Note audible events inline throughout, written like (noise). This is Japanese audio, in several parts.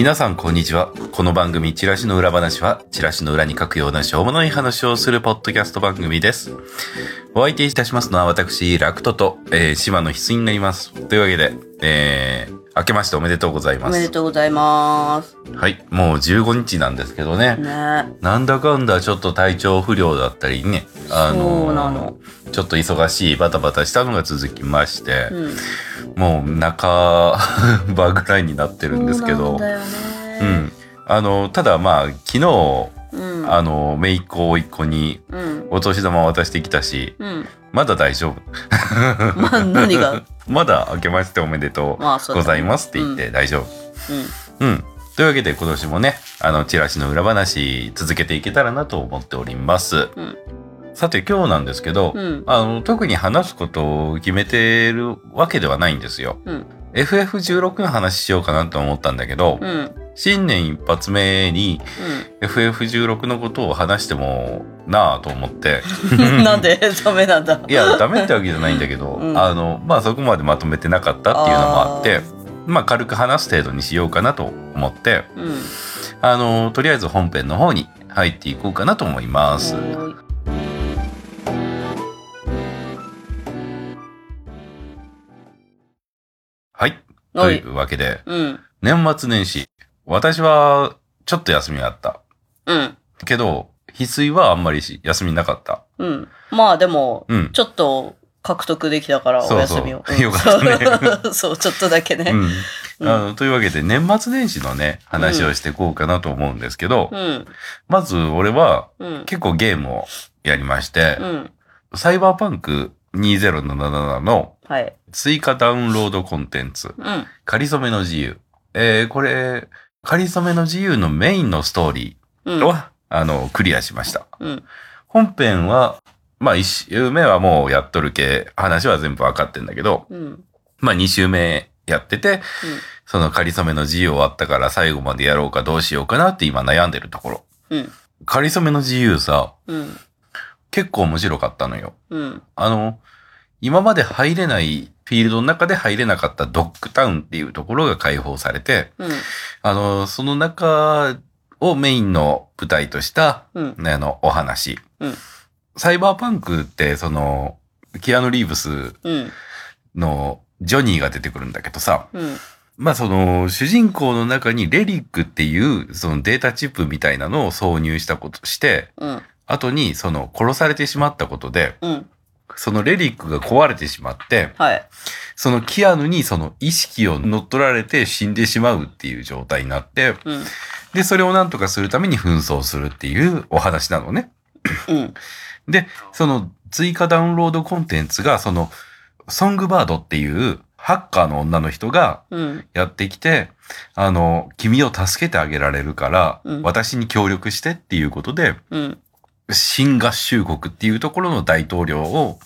皆さんこんにちは。この番組、チラシの裏話は、チラシの裏に書くようなしょうもない話をするポッドキャスト番組です。お相手いたしますのは私、ラクトと、えー、島の必須になります。というわけで、えー、明けましておめでとうございま。おめですとうございます。はい、もう15日なんですけどね。ね。なんだかんだちょっと体調不良だったりね、あのそうなのちょっと忙しいバタバタしたのが続きまして、うん。もう中 (laughs) 場ぐらいになってるんですけど、そうなんだよね。うん。あの、ただまあ、昨日、うん。あの、姪っ子、甥っ子にうん。お年玉渡してきたし、うん。まだ大丈夫。(laughs) まあ、何が？(laughs) まだ明けましておめでとうございますって言って大丈夫。うん。うん。というわけで今年もね、あの、チラシの裏話続けていけたらなと思っております。うんさて今日なんですけど、うん。あの、特に話すことを決めてるわけではないんですよ。うん。FF16 の話しようかなと思ったんだけど、うん。新年一発目に FF16 のことを話してもなぁと思って。うん。なんで？(laughs) ダメなんだ。いや、ダメってわけじゃないんだけど、うんあの、まあそこまでまとめてなかったっていうのもあって、まあ軽く話す程度にしようかなと思って、うん。あの、とりあえず本編の方に入っていこうかなと思います。というわけで、うん。年末年始、私はちょっと休みがあった。うん。けど、翡翠はあんまりし休みなかった。うん。まあ、でも、うん。ちょっと獲得できたから、そうそうお休みを。うんよかったね (laughs) そう、ちょっとだけね。うんうんあのというわけで、年末年始のね、話をしていこうかなと思うんですけど、うん。まず俺はうん。結構ゲームをやりまして、うん。サイバーパンク2077のはい。追加ダウンロードコンテンツ、うん。かりそめの自由。えー、これ、かりそめの自由のメインのストーリうんーを、あの、クリアしました。うん。本編は、まあ一周目はもうやっとるけ、話は全部わかってんだけど、うん。まあ二周目やってて、そのかりそめの自由終わったから最後までやろうかどうしようかなって今悩んでるところ。うん。かりそめの自由さ、うん。結構面白かったのよ。うん。あの、今まで入れない、フィールドの中で入れなかったドッグタウンっていうところが開放されて、うん。あの、その中をメインの舞台とした、うん。ね、あの、お話。うんサイバーパンクって、その、キアヌ・リーブスうん。のジョニーが出てくるんだけどさ、うん。まあその、主人公の中にレリックっていう、そのデータチップみたいなのを挿入したことして、うん。後にその殺されてしまったことで、うん。そのレリックが壊れてしまって、はい。そのキアヌにその意識を乗っ取られて死んでしまうっていう状態になって、うん。で、それをなんとかするために紛争するっていうお話なのね。うん。で、その追加ダウンロードコンテンツが、その、ソングバードっていうハッカーの女の人がうん。やってきて、あの、君を助けてあげられるから、うん私に協力してっていうことで、うん。新合衆国っていうところの大統領を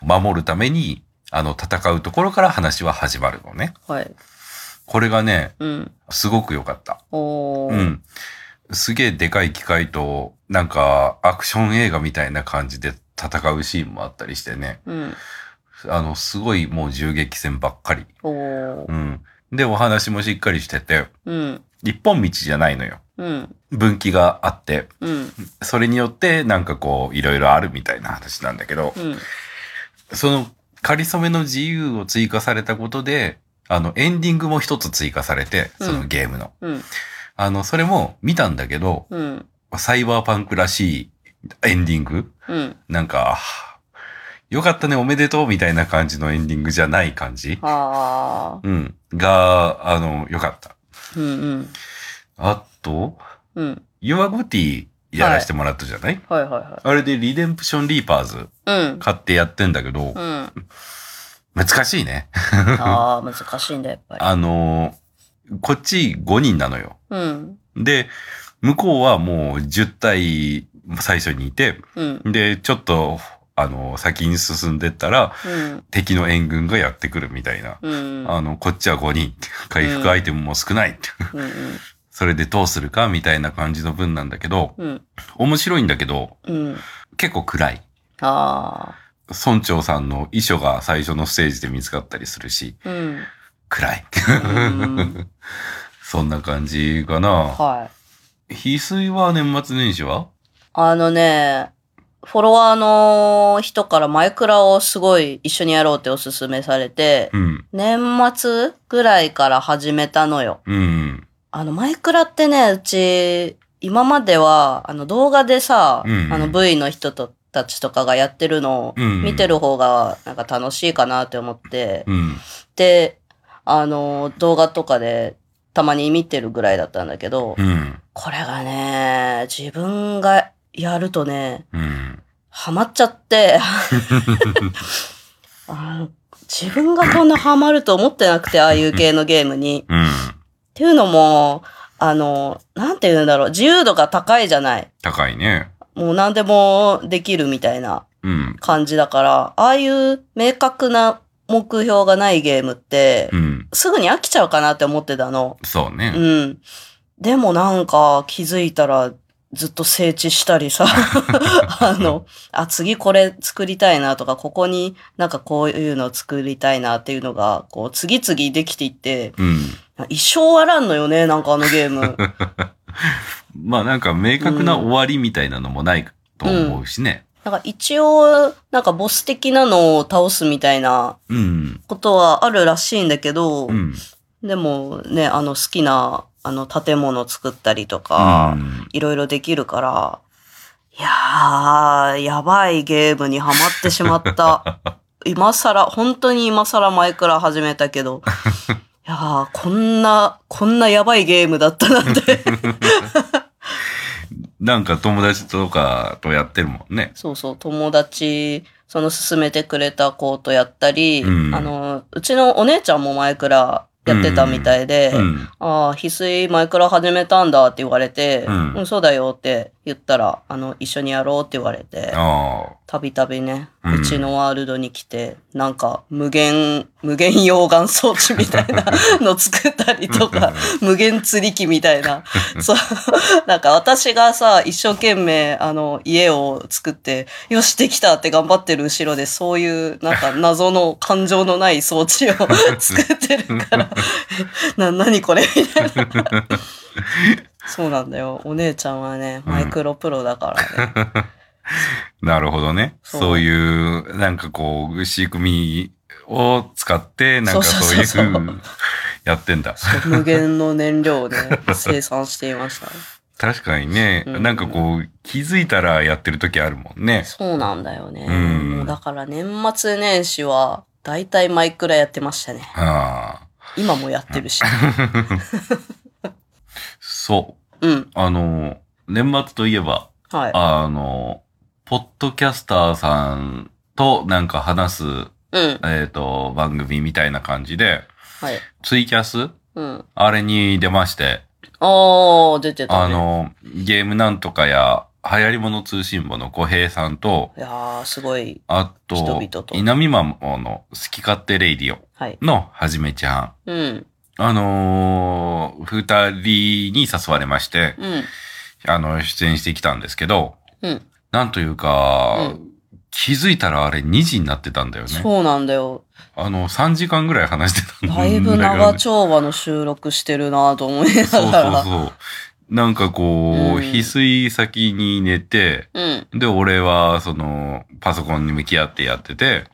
守るために、あの、戦うところから話は始まるのね。はい。これがね、うん。すごく良かった。うん。すげえでかい機械と、なんか、アクション映画みたいな感じで戦うシーンもあったりしてね。うん。あの、すごいもう銃撃戦ばっかり。う。ん。で、お話もしっかりしてて、うん。一本道じゃないのよ。うん。分岐があって、うん。それによってなんかこう、いろいろあるみたいな話なんだけど、うん。その、かりそめの自由を追加されたことで、あの、エンディングも一つ追加されて、そのゲームの。うん。あの、それも見たんだけど、うん。サイバーパンクらしいエンディングうん。なんか、よかったね、おめでとうみたいな感じのエンディングじゃない感じ。うん。が、あの、よかった。うんうん。あと、うん。ユアゴティやらせてもらったじゃない、はいはいはあれでリデンプションリーパーズい。うん。買ってやってんだけど、うん。難しいね。ああ、難しいんだ、やっぱり。(laughs) あのーこっち5人なのよ。うん。で、向こうはもう10体最初にいて、うん。で、ちょっとあの、先に進んでったら、うん。敵の援軍がやってくるみたいな。うん。あの、こっちは5人。回復アイテムも少ない。それでどうするかみたいな感じの文なんだけど、うん。面白いんだけど、うん。結構暗い。あ村長さんの遺書が最初のステージで見つかったりするし。暗い。うん (laughs) そんな感じかな。はい。翡翠は年末年始は？あのね、フォロワーの人からマイクラをすごい一緒にやろうっておすすめされて、うん。年末ぐらいから始めたのよ。うん。あの、マイクラってね、うち、今までは、あの、動画でさ、うんあの、V の人とたちとかがやってるのをうん見てる方が、なんか楽しいかなって思って、うん。で、あの、動画とかでたまに見てるぐらいだったんだけど、うん。これがね、自分がやるとね、うん。ハマっちゃって、(laughs) あの自分がこんなハマると思ってなくて、ああいう系のゲームに。うん。っていうのも、あの、なんて言うんだろう、自由度が高いじゃない。高いね。もう何でもできるみたいなうん。感じだから、ああいう明確な目標がないゲームってう、ん。すぐに飽きちゃうかなって思ってたの。そうね。うん。でもなんか気づいたらずっと整地したりさ、(laughs) あの、あ、次これ作りたいなとか、ここになんかこういうのを作りたいなっていうのが、こう次々できていって、うん。一生終わらんのよね、なんかあのゲーム。(laughs) まあなんか明確な終わりみたいなのもないと思うしね。なんか一応、なんかボス的なのを倒すみたいなうん。ことはあるらしいんだけど、うん。でもね、あの好きなあの建物作ったりとか、うんいろいろできるから、いやー、やばいゲームにハマってしまった。(laughs) 今更、本当に今更マイクラ始めたけど、(laughs) いやー、こんな、こんなやばいゲームだったなんて。(laughs) なんか友達とかとやってるもんね。そうそう、友達、その勧めてくれた子とやったり、うんあの、うちのお姉ちゃんもマイクラやってたみたいで、うん。ああ、翡翠マイクラ始めたんだって言われて、うんそうだよって言ったら、あの、一緒にやろうって言われて。たびたびね、うんうちのワールドに来て、なんか無限、無限溶岩装置みたいな (laughs) の作ったりとか、無限釣り機みたいな。そう、なんか私がさ、一生懸命、あの、家を作って、よし、できたって頑張ってる後ろで、そういう、なんか謎の感情のない装置を (laughs) 作ってるから、(laughs) な、なにこれみたいな。そうなんだよ。お姉ちゃんはね、マイクロプロだからね。(laughs) なるほどね。そういう、なんかこう、仕組みを使って、なんかそうそうそうそうそういう、やってんだ。無限の燃料をね、生産していました。確かにね、うんなんかこう、気づいたらやってる時あるもんね。そうなんだよね。うんだから年末年始は、だいたいマイクラやってましたね。ああ。今もやってるし。(laughs) そう。うん。あの、年末といえば、はい。あの、ポッドキャスターさんとなんか話す、うん。えっ、と、番組みたいな感じで、はい。ツイキャス？うん。あれに出まして、あー、出てたね。あの、ゲームなんとかや、流行り物通信簿の小平さんと、いやー、すごい。あ人と々と、稲見マモの好き勝手レイディオはい。のはじめちゃん。うん。あのー二人に誘われまして、うん。あの、出演してきたんですけど、うん。なんというか、う気づいたらあれ2時になってたんだよね。そうなんだよ。あの、3時間ぐらい話してたんだだいぶ長丁場の収録してるなと思いなそうがら。そうそう。なんかこう、うん翡翠先に寝て、うん。で、俺は、その、パソコンに向き合ってやってて、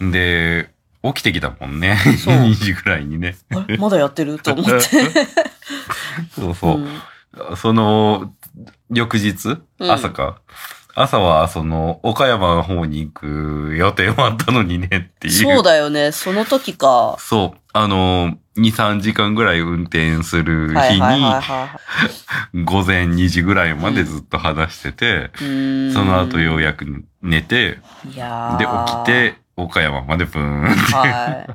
うん。で、起きてきたもんね。そう2時ぐらいにね。まだやってる？(laughs) と思って。そうそう。んその、翌日、うん朝か？朝は、その、岡山の方に行く予定もあったのにねっていう。そうだよね。その時か。そう。あの、2、3時間ぐらい運転する日に、は午前2時ぐらいまでずっと話してて、い。うーんその後ようやく寝て、で、起きて、岡山までブーン。はい。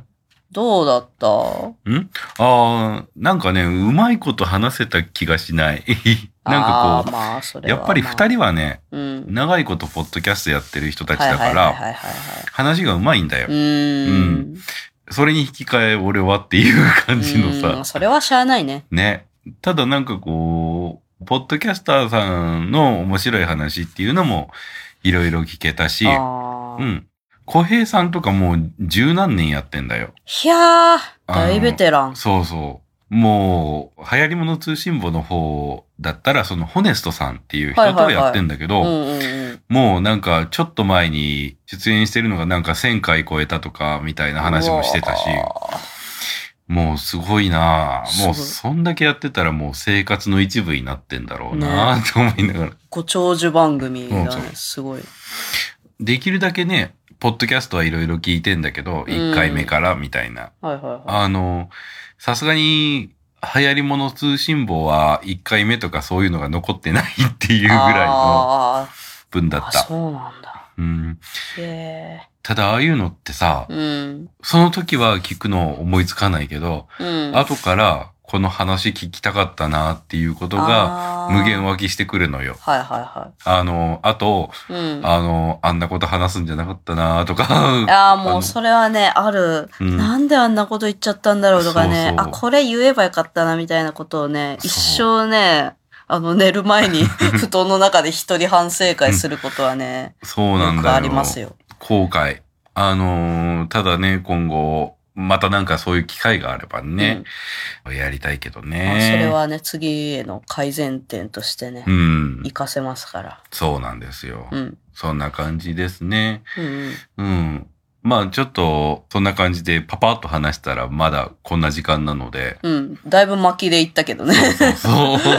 どうだった？(laughs) ん？ああ、なんかね、うまいこと話せた気がしない。(laughs) なんかこあーまあ、やっぱり二人はね、まあうん。長いことポッドキャストやってる人たちはいだから、話がうまいんだよはい。う。ーん。それに引き換え俺はっていう感じのうんさ、それはしゃあないね。ね。ただなんかこう、ポッドキャスターさんの面白い話っていうのもいろいろ聞けたし。うん。小平さんとかもう十何年やってんだよ。いやー、大ベテラン。そうそう。もう、流行り物通信簿の方だったら、そのホネストさんっていう人とやってんだけど。もうなんかちょっと前に出演してるのがなんか1000回超えたとかみたいな話もしてたし、もうすごいなもうそんだけやってたらもう生活の一部になってんだろうなと思いながら。ーご長寿番組だうんそうね。すごい。できるだけね、ポッドキャストはいろいろ聞いてんだけど、1回目からみたいな。はいはいはい。あの、さすがに流行り物通信簿は1回目とかそういうのが残ってないっていうぐらいの分だった。そうなんだ。うん、へただああいうのってさ、え。うん。その時は聞くの思いつかないけど、うん。後からこの話聞きたかったなっていうことが無限湧きしてくるのよ。はいはあの、あと、いはい。うん。あの、あんなこと話すんじゃなかったなとか。(laughs) ああ、ものうそれはね、ある。うんなんであんなこと言っちゃったんだろうとかね、そうそうあ、これ言えばよかったなみたいなことをね、一生ね、あの、寝る前に (laughs) 布団の中で一人反省会することはね、(laughs) そうなんだよ。よくありますよ。後悔。あのーただね、今後、またなんかそういう機会があればね、やりたいけどまあね。それはね、次への改善点としてねう、ん。活かせますから。そうなんですよ。うん。そんな感じですね。うんうん。うん。まあちょっと、そんな感じでパパッと話したらまだこんな時間なので。うん。だいぶ巻きで言ったけどね。そうそ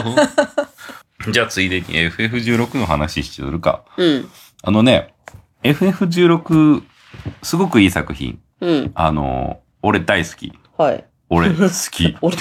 う。(laughs) じゃあついでに FF16 の話しるか。うん。あのね、FF16、すごくいい作品。うん。あの、俺大好き。はい。俺好き。(laughs) 俺、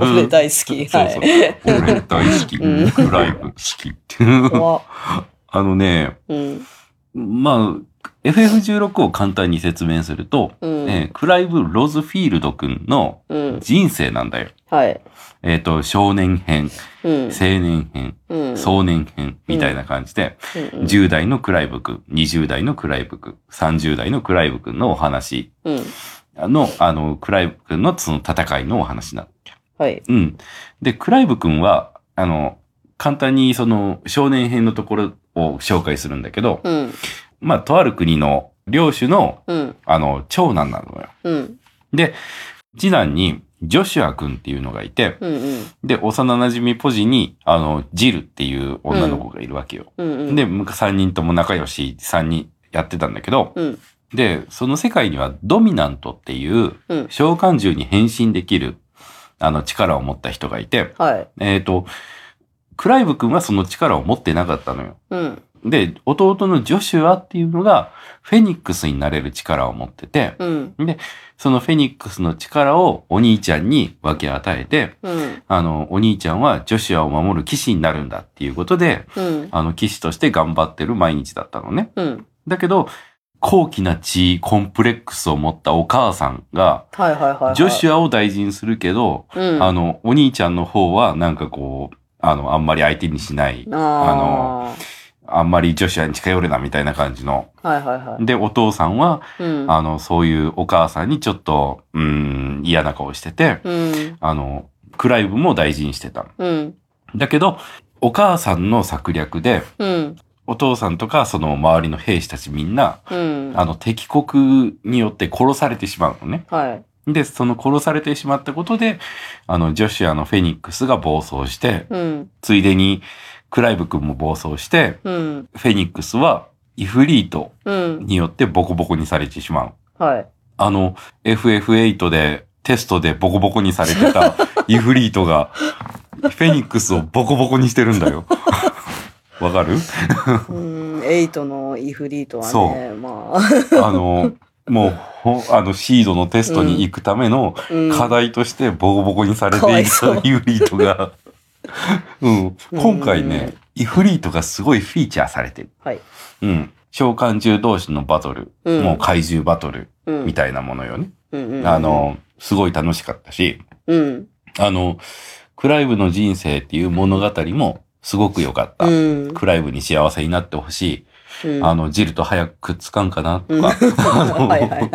俺大好き。(laughs) そうそうはい。俺大好き。うんクライブ好きっていう。(laughs) あのね、うん。まあ、FF16 を簡単に説明すると、うん。えークライブ・ロズフィールド君のうん。人生なんだよ。はい。えっ、と、少年編、うん。青年編、うん。壮年編みたいな感じで、うん。10代のクライブ君、20代のクライブ君、30代のクライブ君のお話うん。の、あの、クライブ君のその戦いのお話なの。はい。うん。で、クライブ君は、あの、簡単にその少年編のところを紹介するんだけど、うん。まあ、とある国の領主の、うん。あの、長男なのよ。うん。で、次男に、ジョシュア君っていうのがいて、うん。うん。で、幼馴染ポジに、あの、ジルっていう女の子がいるわけよ。うん。で、3人とも仲良し3人やってたんだけど、うん。で、その世界にはドミナントっていううん。召喚獣に変身できる、あの、力を持った人がいて、はい。えっ、と、クライブ君はその力を持ってなかったのよ。うん。で、弟のジョシュアっていうのが、フェニックスになれる力を持ってて、うん。そのフェニックスの力をお兄ちゃんに分け与えて、うん。あの、お兄ちゃんはジョシュアを守る騎士になるんだっていうことで、うん。あの、騎士として頑張ってる毎日だったのね。うん。だけど、高貴な地位、コンプレックスを持ったお母さんが、はいはいはいはい。ジョシュアを大事にするけど、うん。あの、お兄ちゃんの方は、なんかこう、あの、あんまり相手にしない、あのあんまりジョシュアに近寄るなみたいな感じの。あ。はいはいはい。で、お父さんは、うん。あの、そういうお母さんにちょっと、うーん、嫌な顔してて、うん。あの、クライブも大事にしてた。うん。だけど、お母さんの策略で、うん。お父さんとかその周りの兵士たちみんな、うん。あの、敵国によって殺されてしまうのね。はい。で、その殺されてしまったことで、あの、ジョシュアのフェニックスが暴走して、うん。ついでにクライブ君も暴走して、うん。フェニックスはイフリートうん。によってボコボコにされてしまう。はい。あの、FF8 でテストでボコボコにされてたイフリートが、(laughs) フェニックスをボコボコにしてるんだよ。わかる？うん。エイトのイフリートはそね、まあ。あの、もう、ほあの、シードのテストに行くためのうん課題としてボコボコにされていたイフリートが、うん、(laughs) 今回ね、イフリートがすごいフィーチャーされてる。はい。うん。召喚獣同士のバトル、うんもう怪獣バトルうん。みたいなものよね。うんうんうんあ、の、すごい楽しかったし、うん。あの、クライブの人生っていう物語もすごく良かった。うん。クライブに幸せになってほしい。うんあの、ジルと早くくっつかんかなとうん (laughs) か、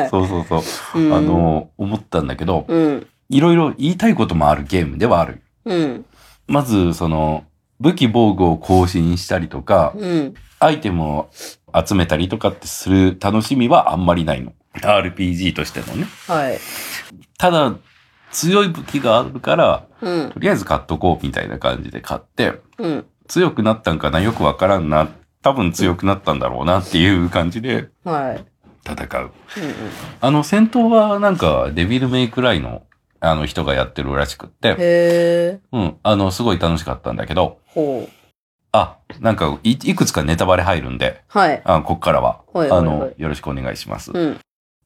そうそうそう、うんあの、思ったんだけど、うん。いろいろ言いたいこともあるゲームではある。うん。まず、その、武器防具を更新したりとか、うん。アイテムを集めたりとかってする楽しみはあんまりないの。RPG としてのね。はい。ただ、強い武器があるから、うん。とりあえず買っとこうみたいな感じで買って、うん。強くなったんかなよくわからんな。多分強くなったんだろうなっていう感じではい。戦う。うんあの、戦闘はなんか、デビルメイクライの、あの人がやってるらしくっうん。て。うん、あの、すごい楽しかったんだけど、ほう。あ、なんかい、いくつかネタバレ入るんで、はい。あこっからは、はいはいはいあの、よろしくお願いします。うん。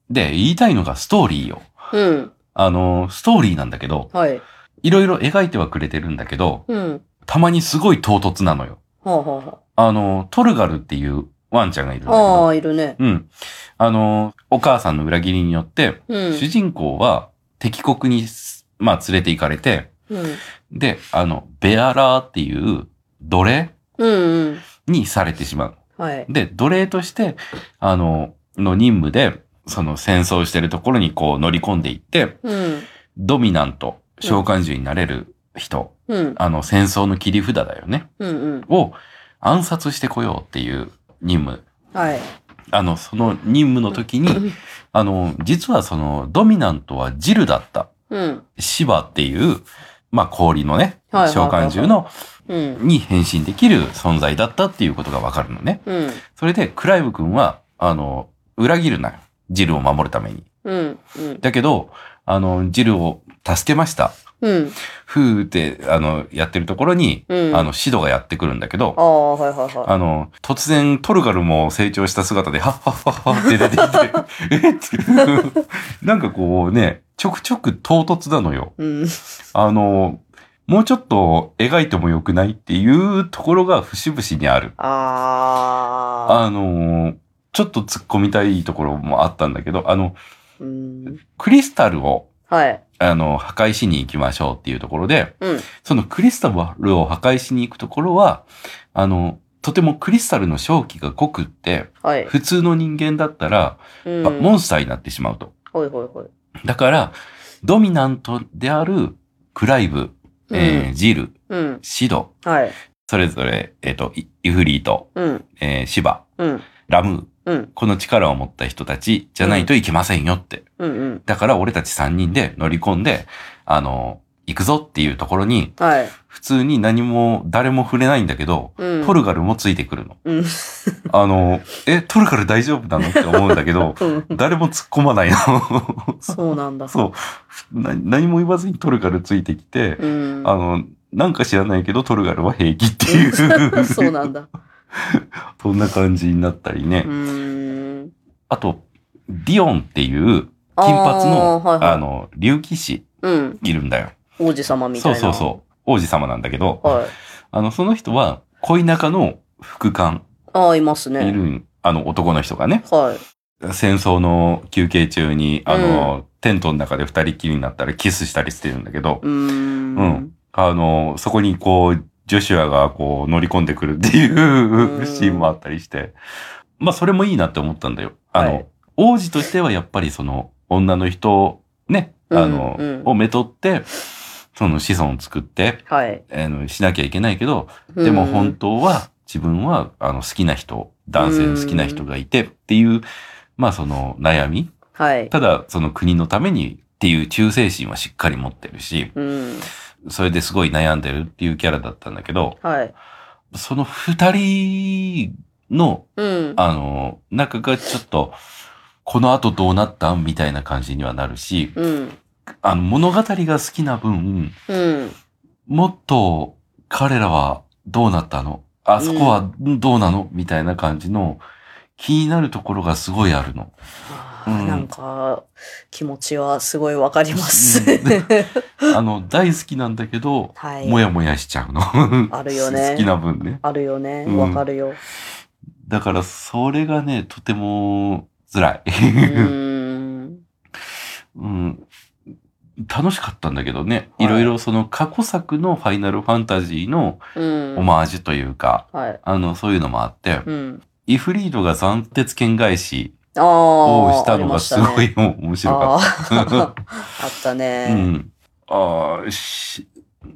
で、言いたいのがストーリーよ。うん。あの、ストーリーなんだけど、はい。いろいろ描いてはくれてるんだけど、うん。たまにすごい唐突なのよ。はあはあはあの、トルガルっていうワンちゃんがいるんだけあ。あど、あ、いるね。うん。あの、お母さんの裏切りによって、うん。主人公は敵国に、まあ、連れて行かれて、うん。で、あの、ベアラーっていう奴隷うんうん。にされてしまう。はい。で、奴隷として、あの、の任務で、その戦争してるところにこう乗り込んでいって、うん。ドミナント、召喚獣になれる人、うん。あの、戦争の切り札だよね。うんうん。を暗殺してこようっていう任務。はい。あの、その任務の時に、あの、実はその、ドミナントはジルだった。うん。シバっていう、まあ、氷のね、はいはい召はいはい喚獣の、うん。に変身できる存在だったっていうことがわかるのね。うん。それで、クライブ君は、あの、裏切るなよ。ジルを守るために。うん。うん。だけど、あの、ジルを助けました。うん。ふーって、あの、やってるところに、うんあの、シドがやってくるんだけど、ああ、はいはいはあの、突然トルガルも成長した姿で、はっはっはっはって出てきて、(laughs) えっ？て、(laughs) なんかこうね、ちょくちょく唐突なのよ。い。うん。あの、もうちょっと描いてもよくないっていうところが節々にある。ああ。あの、ちょっと突っ込みたいところもあったんだけど、あの、うん。クリスタルを、はい。あの、破壊しに行きましょうっていうところで、うん。そのクリスタルを破壊しに行くところは、あの、とてもクリスタルの正気が濃くって、はい。普通の人間だったら、うん。あモンスターになってしまうと。ほいほいほい。だから、ドミナントであるクライブ、えージル、うん。シド、はい。それぞれ、えっ、と、イイフリート、うん。えーシバ、うん。ラムー、うん。この力を持った人たちじゃないといけませんよって。うん。うん。だから俺たち3人で乗り込んで、あの、行くぞっていうところに、はい。普通に何も、誰も触れないんだけど、うん。トルガルもついてくるの。うん。あの、え、トルガル大丈夫なのって思うんだけど、(laughs) うん。誰も突っ込まないの。そうなんだ。そう。な何も言わずにトルガルついてきて、うん。あの、なんか知らないけどトルガルは平気っていう。(laughs) そうなんだ。(laughs) そんな感じになったりね。あと、ディオンっていう金髪の、あーはいはいあの、竜騎士うん。いるんだよ。王子様みたそいうな。そうそう。王子様なんだけど、はい。あの、その人は恋仲の副官ああ、いますいね。る、あの男の人がね、はい。戦争の休憩中に、あの、テントの中で二人きりになったらキスしたりしてるんだけど、うーん。うん。あの、そこにこう、ジョシュアがこう乗り込んでくるっていううんシーンもあったりして、まあそれもいいなって思ったんだよ。あの、はい王子としてはやっぱりその女の人ね、あの、うんうんをめとって、その子孫を作って、はい。あの、しなきゃいけないけど、でも本当は自分はあの好きな人、男性の好きな人がいてっていう、まあその悩み。はい。ただその国のためにっていう忠誠心はしっかり持ってるし、うん。それですごい悩んでるっていうキャラだったんだけど、はい。その二人の、うん。あの、仲がちょっと、この後どうなったんみたいな感じにはなるし、うん。あの、物語が好きな分、うん。もっと彼らはどうなったの？あそこはどうなの？みたいな感じの気になるところがすごいあるの。なんか、気持ちはすごいわかります。(laughs) あの、大好きなんだけど、はい。もやもやしちゃうの。あるよね好きな分ね。あるよね。うんわかるよ。だから、それがね、とても辛い。(laughs) うーん。うん、楽しかったんだけどね、はいいろいろその過去作のファイナルファンタジーのうん。オマージュというか、はい。あの、そういうのもあって、うん。イフリードが斬鉄剣返し。をしたのがすごい面白かったね。あったた。ね。うん。ああ、し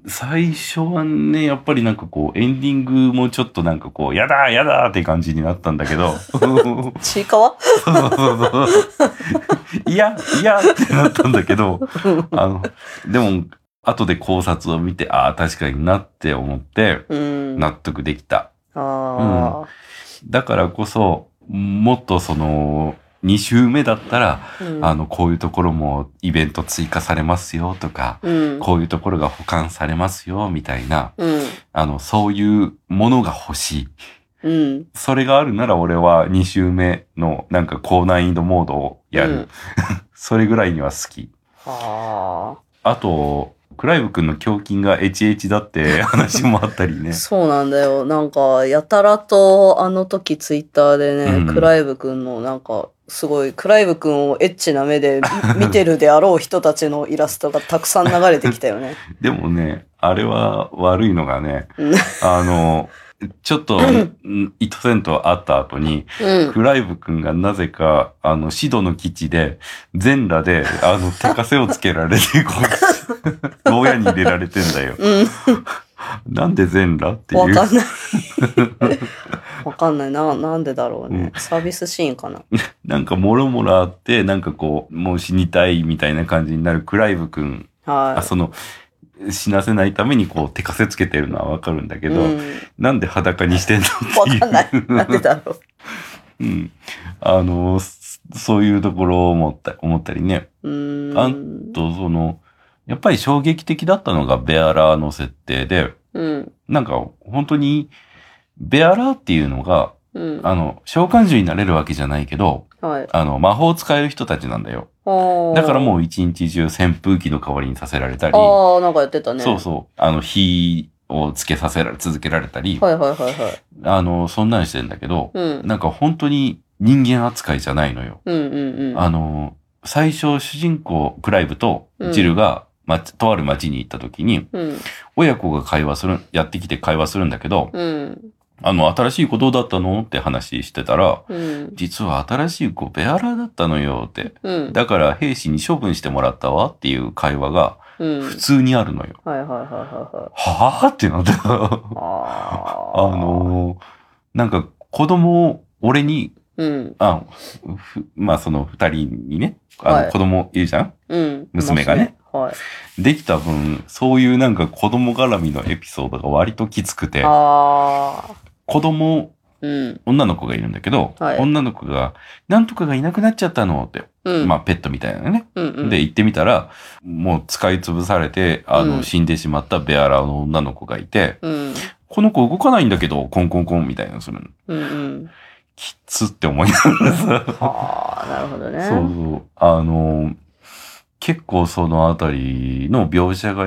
最初はね、やっぱりなんかこう、エンディングもちょっとなんかこう、やだやだって感じになったんだけど、(laughs) ちいかわ？いや、いやってなったんだけど、あの、でも、後で考察を見て、ああ、確かになって思って、うん。納得できた。あだからこそ、もっとその、2週目だったら、あ。うんあの、こういうところもイベント追加されますよとか、うん。こういうところが保管されますよみたいな、うん。あの、そういうものが欲しい。うん。それがあるなら俺は2週目のなんか高難易度モードをやる。うん (laughs) それぐらいには好き。ああと、クライブ君の胸筋がエチエチだって (laughs) 話もあったりねあ。。そうなんだよ。なんか、やたらとあの時ツイッターでね、うんクライブくんのなんか、すごい、クライブくんをエッチな目で見 (laughs) 見てるであろう人たちのイラストがたくさん流れてきたよね。(laughs) でもね、あれは悪いのがね、うんあの、ちょっと、うん意図せんと会った後に、うん。クライブ君がなぜか、あの、シドの基地で、全裸で、あの、手枷をつけられて、こう、(laughs) 牢屋に入れられてんだよ。うん。なんで全裸っていう。わかんない。(laughs) わかんないな。なんでだろうね。サービスシーンかな。(laughs) なんか、もろもろあって、なんかこう、もう死にたいみたいな感じになるクライブ君。はい。あ、その、死なせないためにこう、手枷つけてるのはわかるんだけど、うん、なんで裸にしてんのっていう。わかんない。なんでだろう。うん。あの、そそういうところを思った、思ったりね。うーん。あと、その、やっぱり衝撃的だったのがベアラーの設定で、うん。なんか本当に、ベアラーっていうのが、うん。あの、召喚獣になれるわけじゃないけど、はい。あの、魔法を使える人たちなんだよ。だからもう一日中扇風機の代わりにさせられたり、ああ、なんかやってたね。そうそう、あの、火をつけさせられ、続けられたり、はいはいはいはい。あの、そんなんしてんだけど、うん。なんか本当に人間扱いじゃないのよ。うんうんうん。あの、最初主人公、クライブとジルが、ま、とある町に行った時に、うん。親子が会話する、やってきて会話するんだけど、うん。あの、新しい子どうだったの？って話してたら、うん。実は新しい子ベアラーだったのよって。うん。だから兵士に処分してもらったわっていう会話がうん。普通にあるのよ。はいはいはいはいはい。はぁ？ってなった。あああ。のーなんか子供を俺に、うん。あ、ふまあその二人にね、あはいの子供いるじゃん、うん。娘がねいますね。できた分、そういうなんか子供絡みのエピソードが割ときつくて。子供、うん。女の子がいるんだけど、はい女の子が、なんとかがいなくなっちゃったのって、うん。まあペットみたいなね。うんうん。で、行ってみたら、もう使い潰されて、あの、うん死んでしまったベアラーの女の子がいて、うん。この子動かないんだけど、コンコンコンみたいなのするの。うんうん。きっつって思いながらさ。ああ、なるほどね。そうそう。あの、結構そのあたりの描写が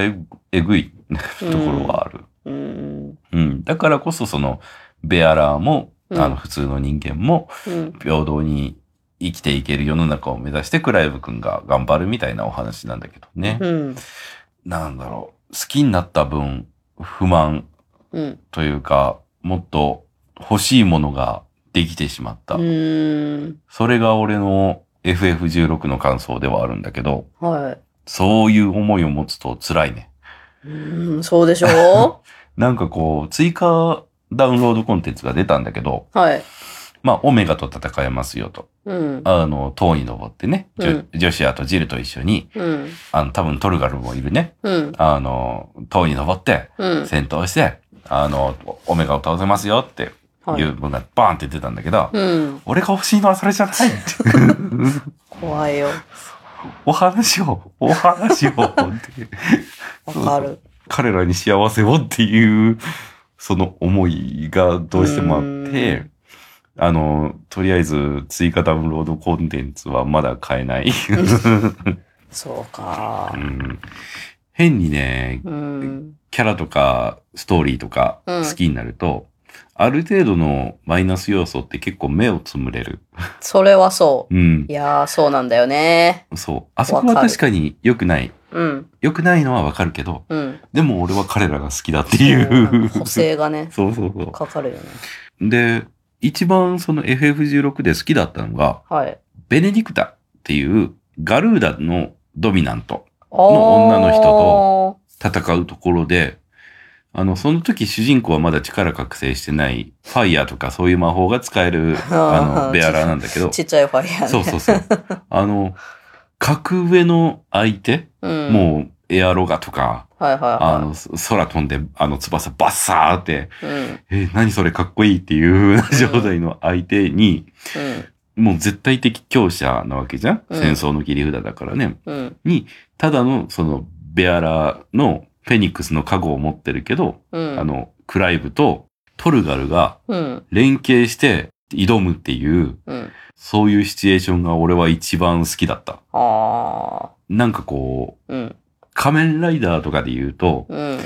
えぐいところはある。うん。うん。だからこそその、ベアラーも、うんあの、普通の人間も、うん。平等に生きていける世の中を目指してクライブ君が頑張るみたいなお話なんだけどね。うん。なんだろう。好きになった分、不満うん。というか、もっと欲しいものができてしまった。うん。それが俺の FF16 の感想ではあるんだけど、はい。そういう思いを持つと辛いね。うん、そうでしょ (laughs) なんかこう、追加ダウンロードコンテンツが出たんだけど、うはい。まあ、オメガと戦えますよと。うん。あの、塔に登ってね、ジョシアとジルと一緒に、うん。あの、多分トルガルもいるね。うん。あの、塔に登って、うん。戦闘して、あの、オメガを倒せますよってはいいうのがバーンって出たんだけど、うん。俺が欲しいのはそれじゃないって。(laughs) 怖いよ。お話を、お話をって。わかる。彼らに幸せをっていう、その思いがどうしてもあってう、あの、とりあえず追加ダウンロードコンテンツはまだ買えない。(laughs) そうかう。ん変にね、うん。キャラとかストーリーとかうん好きになると、ある程度のマイナス要素って結構目をつむれる。それはそう。うんい。やー、そうなんだよね。そう。あそこは確かに良くない。うん。良くないのはわかるけど、うん。でも俺は彼らが好きだっていう。補正がね、(laughs) そうそうそかかるよね。う。で、一番その FF16 で好きだったのが、はい。ベネディクタっていうガルーダのドミナントの女の人と戦うところで、あの、その時主人公はまだ力覚醒してない、ファイヤーとかそういう魔法が使える、あの、ベアラーなんだけど、(laughs) ちっちゃいファイヤーね。そうそうそう。あの、格上の相手、うん。もう、エアロガとか、はいはいはい。あの、そ空飛んで、あの、翼バッサーって、うん。えー何それかっこいいっていう状態の相手に、もう絶対的強者なわけじゃん、うん戦争の切り札だからね。うん。うん。ただの、その、ベアラーのフェニックスの加護を持ってるけど、うん。あの、クライブとトルガルがうん。連携して挑むっていう、うん。そういうシチュエーションが俺は一番好きだった。あなんかこう、ー。うん。仮面ライダーとかで言うと、うん。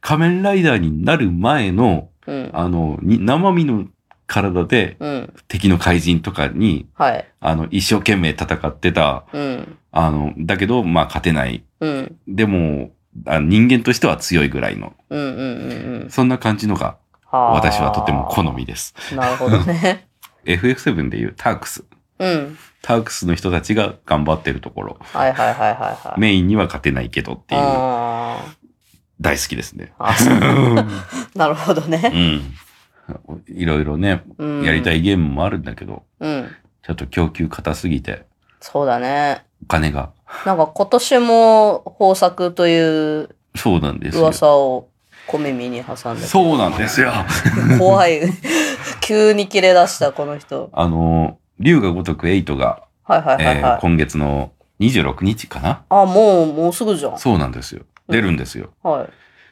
仮面ライダーになる前の、うん。あの、に生身の体でうん。敵の怪人とかに、はい。あの、一生懸命戦ってた、うん。あの、だけど、まあ勝てない。うん。でも、あ人間としては強いぐらいの、うん。うん。うん。うん。そんな感じのが私はとても好みです。なるほどね。(laughs) FF7 でいうタークス。うん。タークスの人たちが頑張ってるところ。はいはいはいはいはい。メインには勝てないけどっていう、あ大好きですね。(laughs) なるほどうね。ん。いろいろね、うん。やりたいゲームもあるんだけど、うん。ちょっと供給硬すぎて、そうだね。お金が。なんか今年も豊作というそうなんですよ。噂を小耳に挟んで。そうなんですよ。怖い。(laughs) 急に切れ出した、この人。あの、竜が如く8が、はいはいはいはい。えー今月の26日かな？あ、もう、もうすぐじゃん。そうなんですよ。出るんですよ。はい。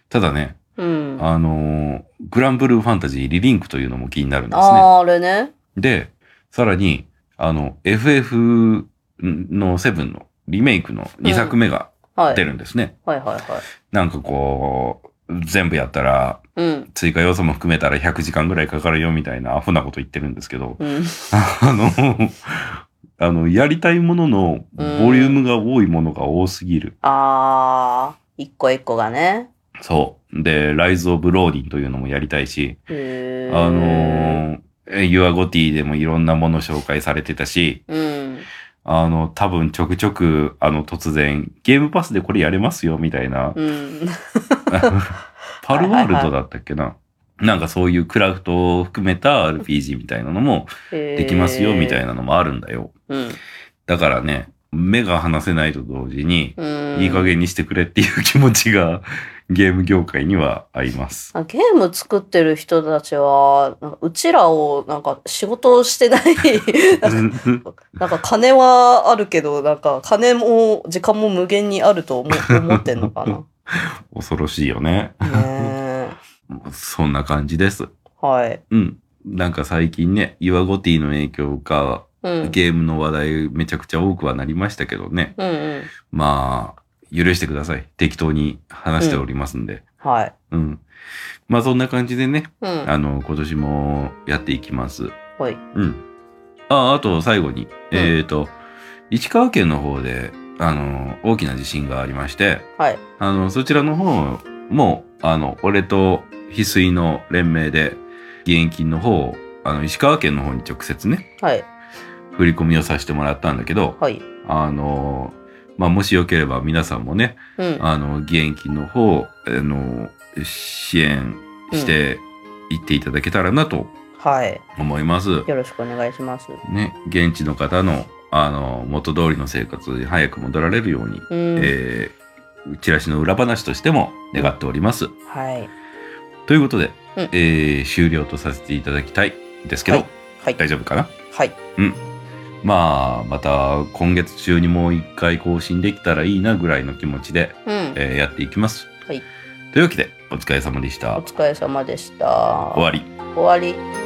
ただね、うん。あのーグランブルーファンタジーリリンクというのも気になるんですね。あーあれね。で、さらに、あの、FF の7のリメイクの2作目がはい。出るんですね。はいはいはい。なんかこう、全部やったら、うん。追加要素も含めたら100時間ぐらいかかるよみたいなアホなこと言ってるんですけど、うん。(laughs) あの、あの、やりたいもののボリュームが多いものが多すぎる。ああ、一個一個がね。そう。で、ライズ・オブ・ローディンというのもやりたいし、あのー、ユアゴティでもいろんなもの紹介されてたし、うん。あの、多分ちょくちょく、あの、突然、ゲームパスでこれやれますよ、みたいな。うん。パルワールドだったっけな。なんかそういうクラフトを含めた RPG みたいなのもでできますよ、みたいな。なのもあるんだよ。うん。だからね、目が離せないと同時に、うん。いい加減にしてくれっていう気持ちがゲーム業界にはあります。ゲーム作ってる人たちは、うちらを、なんか仕事をしてない、(laughs) なんか金はあるけど、なんか金も時間も無限にあると思思ってんのかな。(laughs) 恐ろしいよね。ね (laughs) そんな感じです。え。はい。うん。なんか最近ね、ユアゴティの影響か、うん。ゲームの話題めちゃくちゃ多くはなりましたけどね。うんうん。まあ、許してください。適当に話しておりますんで。はい。うん。まあそんな感じでね、うん。あの、今年もやっていきます。はい。うん。あ、あと最後に、えっ、と、石川県の方で、あの、大きな地震がありまして、はい。あの、そちらの方も、あの、俺と翡翠の連名で、義援金の方を、あの、石川県の方に直接ね、はい。振り込みをさせてもらったんだけど、はい。あの、まあ、もしよければ皆さんもね、うん。あの、義援金の方、あの、支援していっていただけたらなとはい。思います。よろしくお願いします。ね、現地の方の、あの、元通りの生活に早く戻られるように、うん。えー、チラシの裏話としても願っております。はい。ということで、うんえー終了とさせていただきたいですけど、はいはい。大丈夫かな？はい。まあ、また今月中にもう一回更新できたらいいなぐらいの気持ちで、うん。えーやっていきます。はいというわけで、お疲れ様でした。お疲れ様でした。終わり。終わり。